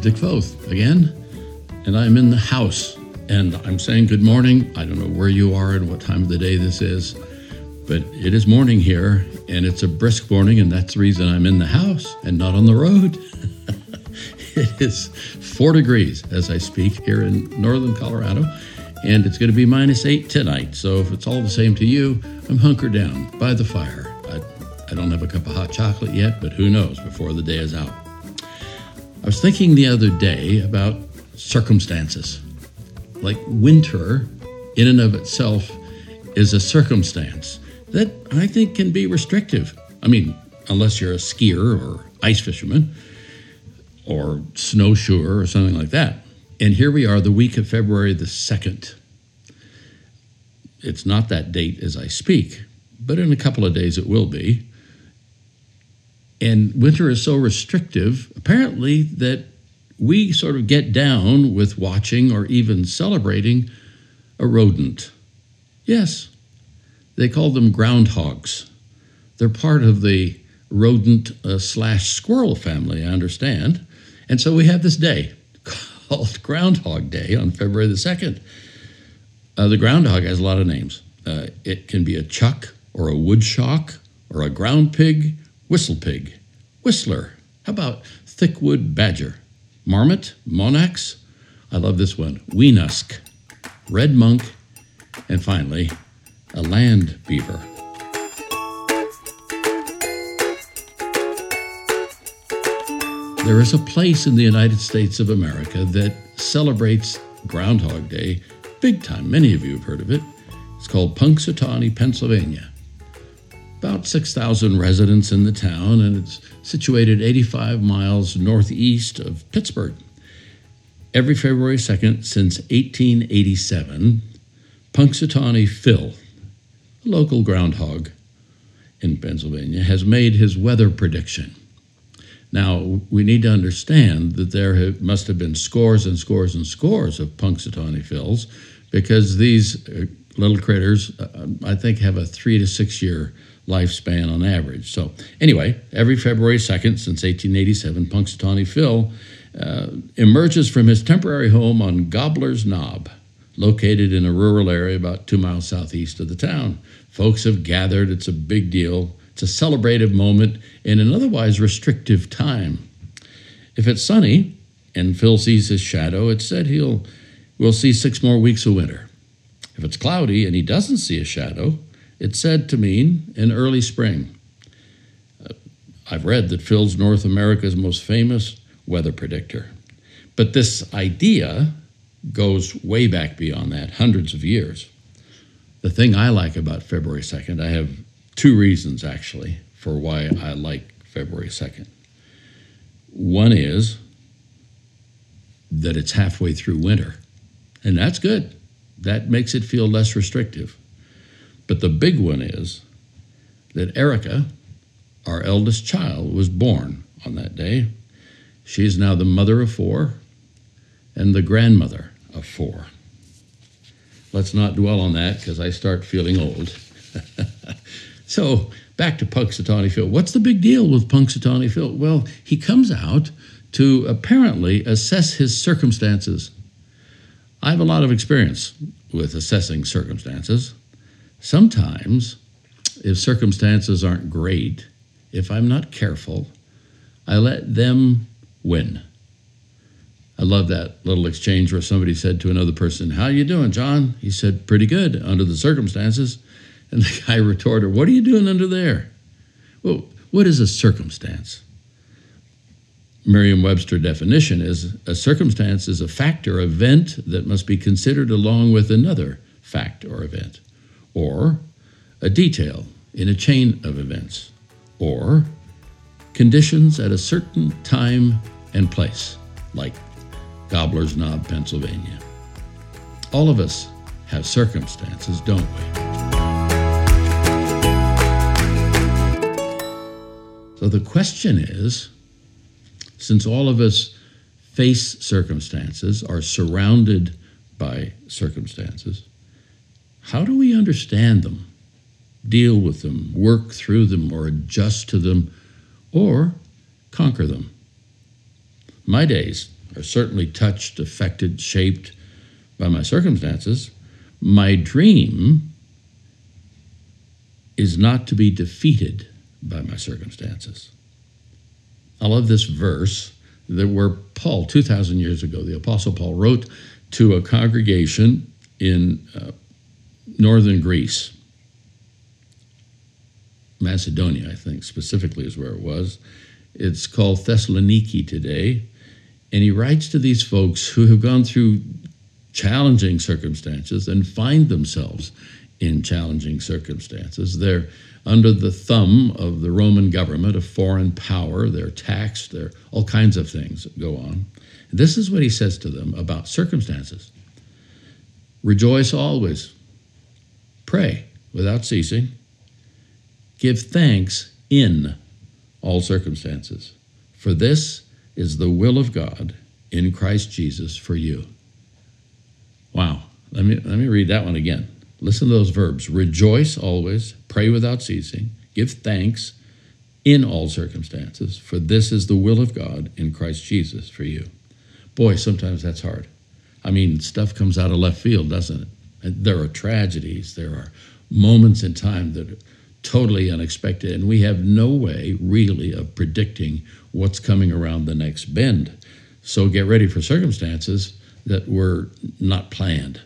Dick Foth again, and I'm in the house. And I'm saying good morning. I don't know where you are and what time of the day this is, but it is morning here, and it's a brisk morning, and that's the reason I'm in the house and not on the road. it is four degrees as I speak here in northern Colorado, and it's going to be minus eight tonight. So if it's all the same to you, I'm hunkered down by the fire. I, I don't have a cup of hot chocolate yet, but who knows before the day is out. I was thinking the other day about circumstances. Like winter, in and of itself, is a circumstance that I think can be restrictive. I mean, unless you're a skier or ice fisherman or snowshoer or something like that. And here we are, the week of February the 2nd. It's not that date as I speak, but in a couple of days it will be. And winter is so restrictive, apparently, that we sort of get down with watching or even celebrating a rodent. Yes, they call them groundhogs. They're part of the rodent uh, slash squirrel family, I understand. And so we have this day called Groundhog Day on February the 2nd. Uh, the groundhog has a lot of names. Uh, it can be a chuck or a woodchuck or a ground pig, whistle pig, whistler. How about thickwood badger, marmot, monax? I love this one, weenusk, red monk, and finally, a land beaver. There is a place in the United States of America that celebrates Groundhog Day big time. Many of you have heard of it. It's called Punxsutawney, Pennsylvania. About 6,000 residents in the town, and it's situated 85 miles northeast of Pittsburgh. Every February 2nd since 1887, Punxsutawney Phil, a local groundhog in Pennsylvania, has made his weather prediction. Now, we need to understand that there have, must have been scores and scores and scores of Punxsutawney Phils because these uh, little critters, uh, I think, have a three to six year lifespan on average. So, anyway, every February 2nd since 1887, Punxsutawney Phil uh, emerges from his temporary home on Gobbler's Knob, located in a rural area about two miles southeast of the town. Folks have gathered, it's a big deal. It's a celebrative moment in an otherwise restrictive time. If it's sunny and Phil sees his shadow, it's said he'll we'll see six more weeks of winter. If it's cloudy and he doesn't see a shadow, it's said to mean in early spring. Uh, I've read that Phil's North America's most famous weather predictor. But this idea goes way back beyond that, hundreds of years. The thing I like about February 2nd, I have two reasons actually for why I like February 2nd. One is that it's halfway through winter, and that's good. That makes it feel less restrictive. But the big one is that Erica, our eldest child, was born on that day. She's now the mother of four and the grandmother of four. Let's not dwell on that because I start feeling old. So back to Punxsutawney Phil. What's the big deal with Punxsutawney Phil? Well, he comes out to apparently assess his circumstances. I have a lot of experience with assessing circumstances. Sometimes, if circumstances aren't great, if I'm not careful, I let them win. I love that little exchange where somebody said to another person, "How you doing, John?" He said, "Pretty good under the circumstances." And the guy retorted, What are you doing under there? Well, what is a circumstance? Merriam Webster definition is a circumstance is a fact or event that must be considered along with another fact or event, or a detail in a chain of events, or conditions at a certain time and place, like Gobbler's Knob, Pennsylvania. All of us have circumstances, don't we? So the question is since all of us face circumstances, are surrounded by circumstances, how do we understand them, deal with them, work through them, or adjust to them, or conquer them? My days are certainly touched, affected, shaped by my circumstances. My dream is not to be defeated by my circumstances. I love this verse that where Paul, 2,000 years ago, the Apostle Paul wrote to a congregation in uh, northern Greece. Macedonia, I think, specifically is where it was. It's called Thessaloniki today. And he writes to these folks who have gone through challenging circumstances and find themselves in challenging circumstances. They're under the thumb of the Roman government, a foreign power. They're taxed. There all kinds of things go on. This is what he says to them about circumstances Rejoice always, pray without ceasing, give thanks in all circumstances, for this is the will of God in Christ Jesus for you. Wow. Let me, let me read that one again. Listen to those verbs rejoice always, pray without ceasing, give thanks in all circumstances, for this is the will of God in Christ Jesus for you. Boy, sometimes that's hard. I mean, stuff comes out of left field, doesn't it? And there are tragedies, there are moments in time that are totally unexpected, and we have no way really of predicting what's coming around the next bend. So get ready for circumstances that were not planned.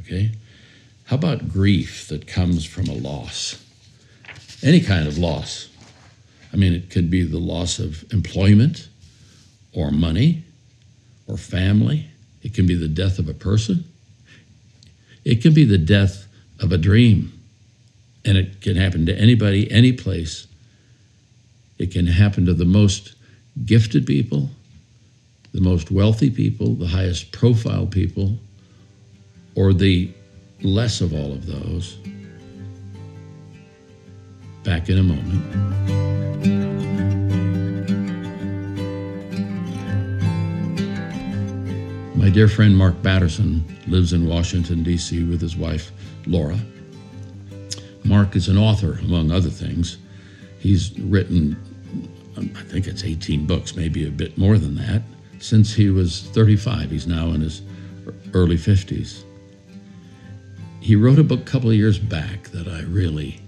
Okay? How about grief that comes from a loss? Any kind of loss. I mean, it could be the loss of employment or money or family. It can be the death of a person. It can be the death of a dream. And it can happen to anybody, any place. It can happen to the most gifted people, the most wealthy people, the highest profile people, or the less of all of those. Back in a moment. My dear friend Mark Batterson lives in Washington, D.C., with his wife, Laura. Mark is an author, among other things. He's written, um, I think it's 18 books, maybe a bit more than that, since he was 35. He's now in his early 50s he wrote a book a couple of years back that I really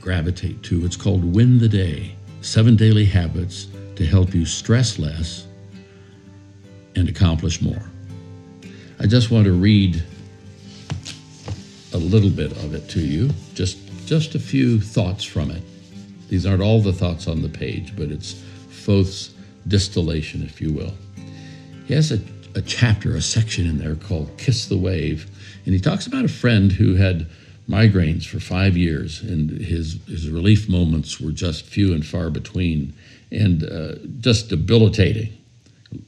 gravitate to. It's called Win the Day Seven Daily Habits to Help You Stress Less and Accomplish More. I just want to read a little bit of it to you, just, just a few thoughts from it. These aren't all the thoughts on the page, but it's Foth's distillation, if you will. He has a, a chapter, a section in there called Kiss the Wave and he talks about a friend who had migraines for five years, and his, his relief moments were just few and far between and uh, just debilitating.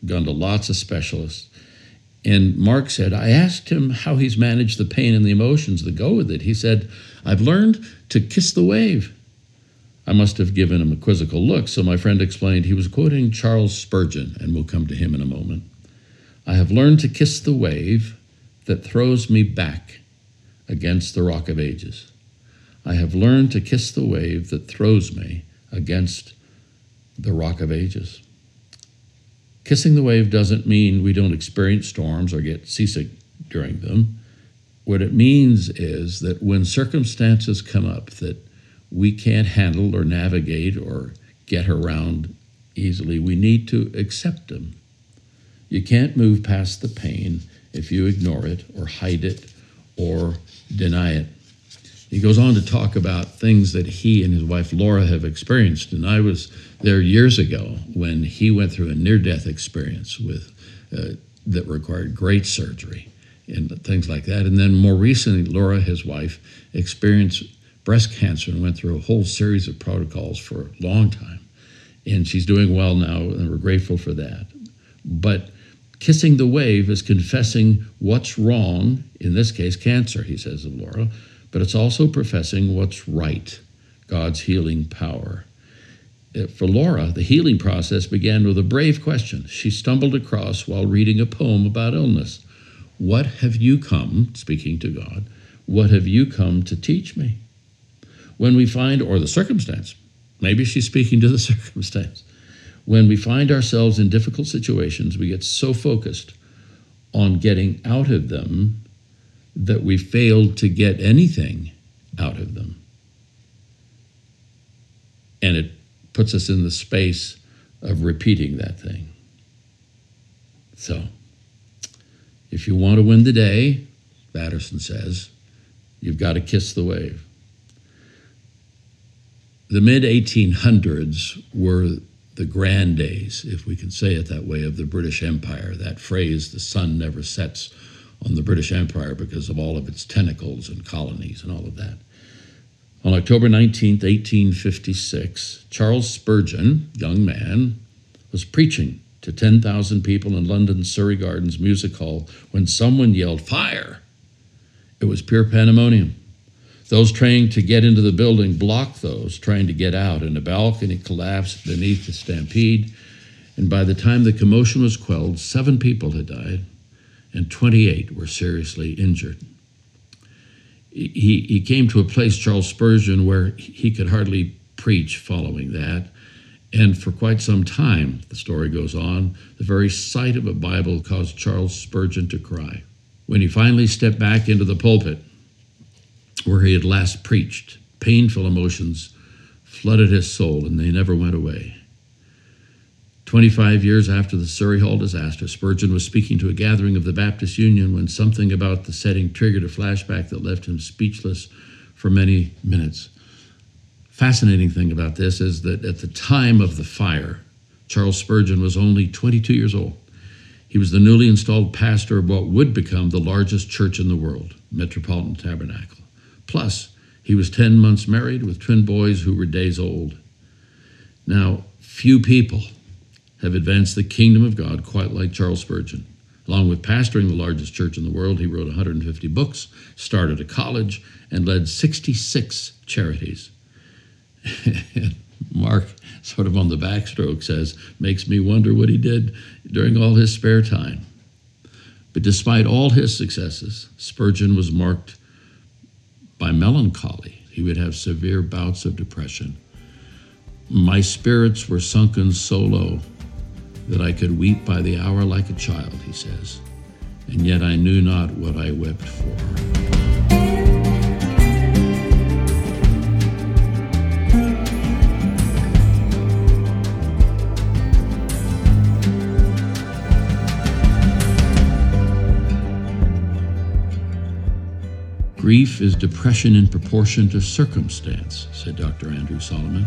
Gone to lots of specialists. And Mark said, I asked him how he's managed the pain and the emotions that go with it. He said, I've learned to kiss the wave. I must have given him a quizzical look, so my friend explained he was quoting Charles Spurgeon, and we'll come to him in a moment. I have learned to kiss the wave that throws me back against the rock of ages. I have learned to kiss the wave that throws me against the rock of ages. Kissing the wave doesn't mean we don't experience storms or get seasick during them. What it means is that when circumstances come up that we can't handle or navigate or get around easily, we need to accept them. You can't move past the pain if you ignore it or hide it or deny it. He goes on to talk about things that he and his wife Laura have experienced. And I was there years ago when he went through a near death experience with, uh, that required great surgery and things like that. And then more recently, Laura, his wife, experienced breast cancer and went through a whole series of protocols for a long time. And she's doing well now, and we're grateful for that. But Kissing the wave is confessing what's wrong, in this case, cancer, he says of Laura, but it's also professing what's right, God's healing power. For Laura, the healing process began with a brave question she stumbled across while reading a poem about illness. What have you come, speaking to God, what have you come to teach me? When we find, or the circumstance, maybe she's speaking to the circumstance when we find ourselves in difficult situations, we get so focused on getting out of them that we failed to get anything out of them. And it puts us in the space of repeating that thing. So, if you want to win the day, Batterson says, you've got to kiss the wave. The mid 1800s were the grand days, if we can say it that way, of the British Empire. That phrase, the sun never sets on the British Empire because of all of its tentacles and colonies and all of that. On October 19, 1856, Charles Spurgeon, young man, was preaching to 10,000 people in London's Surrey Gardens Music Hall when someone yelled, Fire! It was pure pandemonium. Those trying to get into the building blocked those trying to get out, and the balcony collapsed beneath the stampede. And by the time the commotion was quelled, seven people had died and 28 were seriously injured. He, he came to a place, Charles Spurgeon, where he could hardly preach following that. And for quite some time, the story goes on, the very sight of a Bible caused Charles Spurgeon to cry. When he finally stepped back into the pulpit, where he had last preached. Painful emotions flooded his soul, and they never went away. 25 years after the Surrey Hall disaster, Spurgeon was speaking to a gathering of the Baptist Union when something about the setting triggered a flashback that left him speechless for many minutes. Fascinating thing about this is that at the time of the fire, Charles Spurgeon was only 22 years old. He was the newly installed pastor of what would become the largest church in the world, Metropolitan Tabernacle. Plus, he was 10 months married with twin boys who were days old. Now, few people have advanced the kingdom of God quite like Charles Spurgeon. Along with pastoring the largest church in the world, he wrote 150 books, started a college, and led 66 charities. Mark, sort of on the backstroke, says, makes me wonder what he did during all his spare time. But despite all his successes, Spurgeon was marked by melancholy. He would have severe bouts of depression. My spirits were sunken so low that I could weep by the hour like a child, he says, and yet I knew not what I wept for. Grief is depression in proportion to circumstance, said Dr. Andrew Solomon.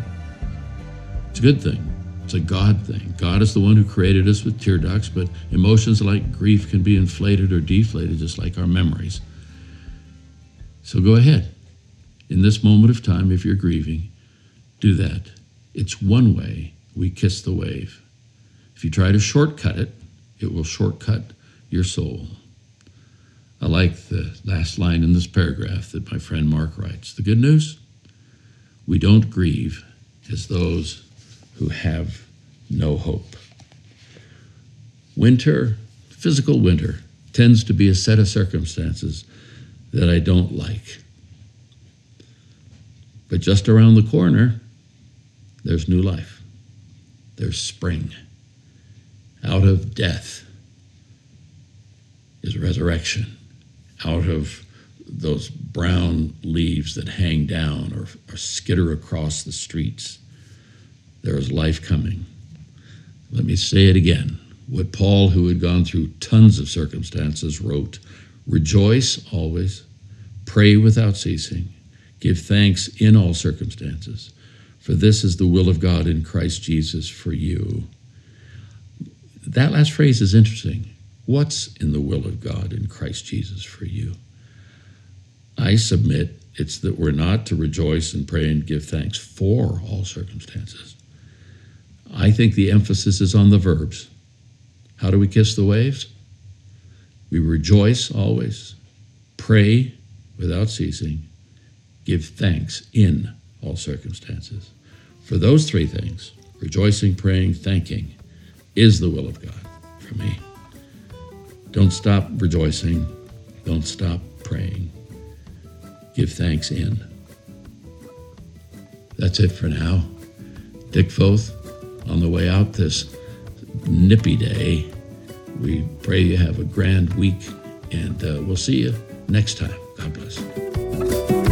It's a good thing. It's a God thing. God is the one who created us with tear ducts, but emotions like grief can be inflated or deflated just like our memories. So go ahead. In this moment of time, if you're grieving, do that. It's one way we kiss the wave. If you try to shortcut it, it will shortcut your soul. I like the last line in this paragraph that my friend Mark writes. The good news? We don't grieve as those who have no hope. Winter, physical winter, tends to be a set of circumstances that I don't like. But just around the corner, there's new life. There's spring. Out of death is resurrection out of those brown leaves that hang down or, or skitter across the streets. There is life coming. Let me say it again. What Paul, who had gone through tons of circumstances, wrote Rejoice always, pray without ceasing, give thanks in all circumstances, for this is the will of God in Christ Jesus for you. That last phrase is interesting. What's in the will of God in Christ Jesus for you? I submit it's that we're not to rejoice and pray and give thanks for all circumstances. I think the emphasis is on the verbs. How do we kiss the waves? We rejoice always, pray without ceasing, give thanks in all circumstances. For those three things, rejoicing, praying, thanking, is the will of God for me. Don't stop rejoicing. Don't stop praying. Give thanks in. That's it for now. Dick Foth, on the way out this nippy day. We pray you have a grand week, and uh, we'll see you next time. God bless.